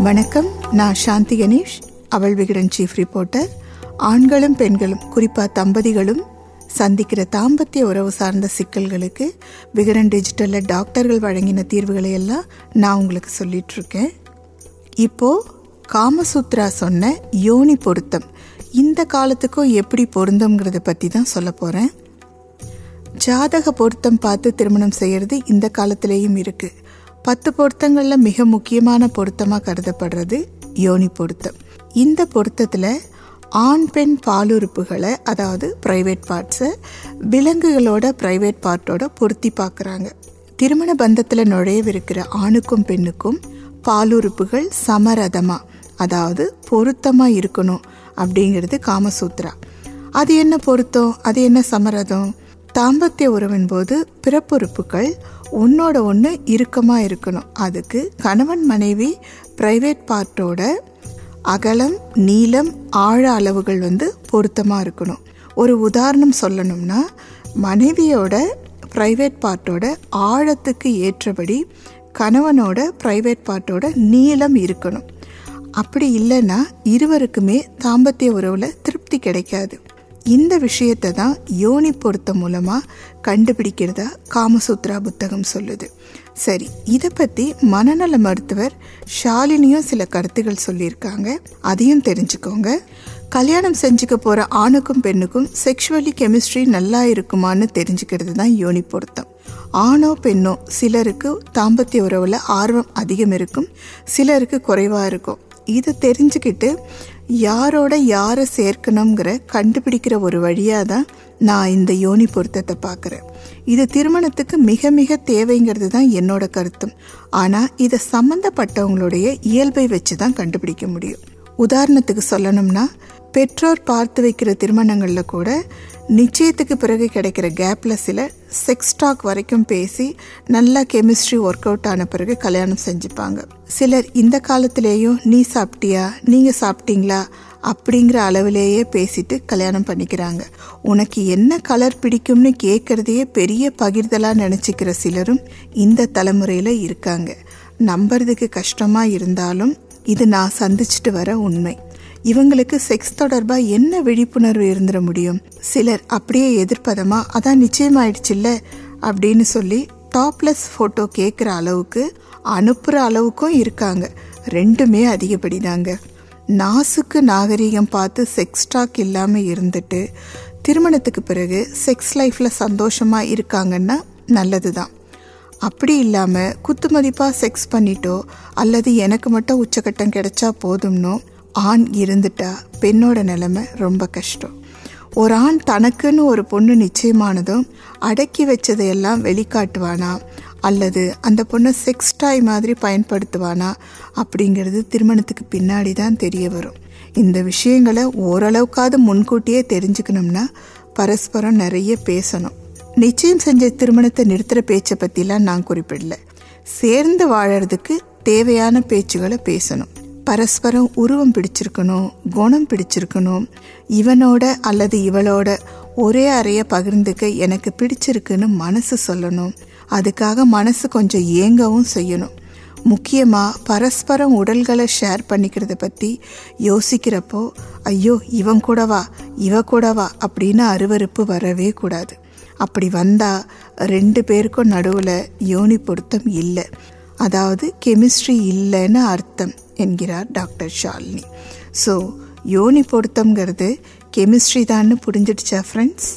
வணக்கம் நான் சாந்தி கணேஷ் அவள் விகடன் சீஃப் ரிப்போர்ட்டர் ஆண்களும் பெண்களும் குறிப்பாக தம்பதிகளும் சந்திக்கிற தாம்பத்திய உறவு சார்ந்த சிக்கல்களுக்கு விகடன் டிஜிட்டலில் டாக்டர்கள் வழங்கின தீர்வுகளை எல்லாம் நான் உங்களுக்கு சொல்லிட்டு இருக்கேன் இப்போ காமசூத்ரா சொன்ன யோனி பொருத்தம் இந்த காலத்துக்கும் எப்படி பொருந்தம்ங்கிறத பற்றி தான் சொல்ல போகிறேன் ஜாதக பொருத்தம் பார்த்து திருமணம் செய்கிறது இந்த காலத்திலேயும் இருக்குது பத்து பொருத்தங்களில் மிக முக்கியமான பொருத்தமாக கருதப்படுறது யோனி பொருத்தம். இந்த பொருத்தத்தில் ஆண் பெண் பாலுறுப்புகளை அதாவது ப்ரைவேட் பார்ட்ஸை விலங்குகளோட ப்ரைவேட் பார்ட்டோட பொருத்தி பார்க்குறாங்க. திருமண பந்தத்தில் நுழையவிருக்கிற ஆணுக்கும் பெண்ணுக்கும் பாலுறுப்புகள் சமரதமாக அதாவது பொருத்தமாக இருக்கணும் அப்படிங்கிறது காமசூத்ரா. அது என்ன பொருத்தம்? அது என்ன சமரதம்? தாம்பத்திய உறவின் போது பிறப்புறுப்புகள் ஒன்னோட ஒன்று இறுக்கமாக இருக்கணும். அதுக்கு கணவன் மனைவி ப்ரைவேட் பார்ட்டோட அகலம் நீளம் ஆழ அளவுகள் வந்து பொருத்தமாக இருக்கணும். ஒரு உதாரணம் சொல்லணும்னா மனைவியோட ப்ரைவேட் பார்ட்டோட ஆழத்துக்கு ஏற்றபடி கணவனோட ப்ரைவேட் பார்ட்டோட நீளம் இருக்கணும். அப்படி இல்லைன்னா இருவருக்குமே தாம்பத்திய உறவில் திருப்தி கிடைக்காது. இந்த விஷயத்தை தான் யோனி பொருத்தம் மூலமாக கண்டுபிடிக்கிறதா காமசூத்ரா புத்தகம் சொல்லுது. சரி இதை பற்றி மனநல மருத்துவர் ஷாலினியும் சில கருத்துகள் சொல்லியிருக்காங்க. அதையும் தெரிஞ்சுக்கோங்க. கல்யாணம் செஞ்சுக்க போகிற ஆணுக்கும் பெண்ணுக்கும் செக்ஷுவலி கெமிஸ்ட்ரி நல்லா இருக்குமான்னு தெரிஞ்சுக்கிறது தான் யோனி பொருத்தம். ஆணோ பெண்ணோ சிலருக்கு தாம்பத்திய உறவில் ஆர்வம் அதிகம் இருக்கும் சிலருக்கு குறைவாக இருக்கும். இதை தெரிஞ்சுக்கிட்டு யாரோட யாரை சேர்க்கணுங்கிற கண்டுபிடிக்கிற ஒரு வழியாக தான் நான் இந்த யோனி பொருத்தத்தை பார்க்குறேன். இது திருமணத்துக்கு மிக மிக தேவைங்கிறது தான் என்னோட கருத்தும். ஆனால் இதை சம்மந்தப்பட்டவங்களுடைய இயல்பை வச்சு தான் கண்டுபிடிக்க முடியும். உதாரணத்துக்கு சொல்லணும்னா பெற்றோர் பார்த்து வைக்கிற திருமணங்களில் கூட நிச்சயத்துக்கு பிறகு கிடைக்கிற கேப்பில் சில செக்ஸ் டாக் வரைக்கும் பேசி நல்லா கெமிஸ்ட்ரி ஒர்க் அவுட் ஆன பிறகு கல்யாணம் செஞ்சுப்பாங்க. சிலர் இந்த காலத்திலேயும் நீ சாப்பிட்டியா? நீங்கள் சாப்பிட்டீங்களா? அப்படிங்கிற அளவிலேயே பேசிட்டு கல்யாணம் பண்ணிக்கிறாங்க. உனக்கு என்ன கலர் பிடிக்கும்னு கேட்குறதையே பெரிய பகிர்தலாக நினச்சிக்கிற சிலரும் இந்த தலைமுறையில் இருக்காங்க. நம்புறதுக்கு கஷ்டமாக இருந்தாலும் இது நான் சந்திச்சுட்டு வர உண்மை. இவங்களுக்கு செக்ஸ் தொடர்பாக என்ன விழிப்புணர்வு இருந்துட முடியும்? சிலர் அப்படியே எதிர்ப்பதமா அதான் நிச்சயமாயிடுச்சுல்ல? அப்படின்னு சொல்லி டாப்லெஸ் ஃபோட்டோ கேட்குற அளவுக்கு அனுப்புகிற அளவுக்கும் இருக்காங்க. ரெண்டுமே அதிகப்படிதாங்க. நாசுக்கு நாகரீகம் பார்த்து செக்ஸ் ஸ்டாக் இல்லாமல் இருந்துட்டு திருமணத்துக்கு பிறகு செக்ஸ் லைஃப்பில் சந்தோஷமாக இருக்காங்கன்னா நல்லது தான் அப்படி இல்லாமல் குத்துமதிப்பாக செக்ஸ் பண்ணிட்டோ அல்லது எனக்கு மட்டும் உச்சக்கட்டம் கிடைச்சா போதும்னோ ஆண் இருந்துட்டா பெண்ணோட நிலைமை ரொம்ப கஷ்டம். ஒரு ஆண் தனக்குன்னு ஒரு பொண்ணு நிச்சயமானதும் அடக்கி வச்சதையெல்லாம் வெளிக்காட்டுவானா? அல்லது அந்த பொண்ணை செக்ஸ் டாய் மாதிரி பயன்படுத்துவானா? அப்படிங்கிறது திருமணத்துக்கு பின்னாடி தான் தெரிய வரும். இந்த விஷயங்களை ஓரளவுக்காவது முன்கூட்டியே தெரிஞ்சுக்கணும்னா பரஸ்பரம் நிறைய பேசணும். நிச்சயம் செஞ்ச திருமணத்தை நிறுத்துகிற பேச்சை பற்றிலாம் நான் குறிப்பிடல. சேர்ந்து வாழறதுக்கு தேவையான பேச்சுகளை பேசணும். பரஸ்பரம் உருவம் பிடிச்சிருக்கணும் குணம் பிடிச்சிருக்கணும் இவனோட அல்லது இவளோட ஒரே அறையை பகிர்ந்துக்க எனக்கு பிடிச்சிருக்குன்னு மனசு சொல்லணும். அதுக்காக மனசு கொஞ்சம் ஏங்கவும் செய்யணும். முக்கியமாக பரஸ்பரம் உடல்களை ஷேர் பண்ணிக்கிறத பற்றி யோசிக்கிறப்போ ஐயோ இவன் கூடவா இவ கூடவா அப்படின்னு அருவறுப்பு வரவே கூடாது. அப்படி வந்தால் ரெண்டு பேருக்கும் நடுவில் யோனி பொருத்தம் இல்லை. அதாவது கெமிஸ்ட்ரி இல்லைன்னு அர்த்தம். என்கிறார் டாக்டர் ஷாலினி. ஸோ யோனி பொருத்தம்ங்கிறது கெமிஸ்ட்ரி தான்னு புரிஞ்சிடுச்சா ஃப்ரெண்ட்ஸ்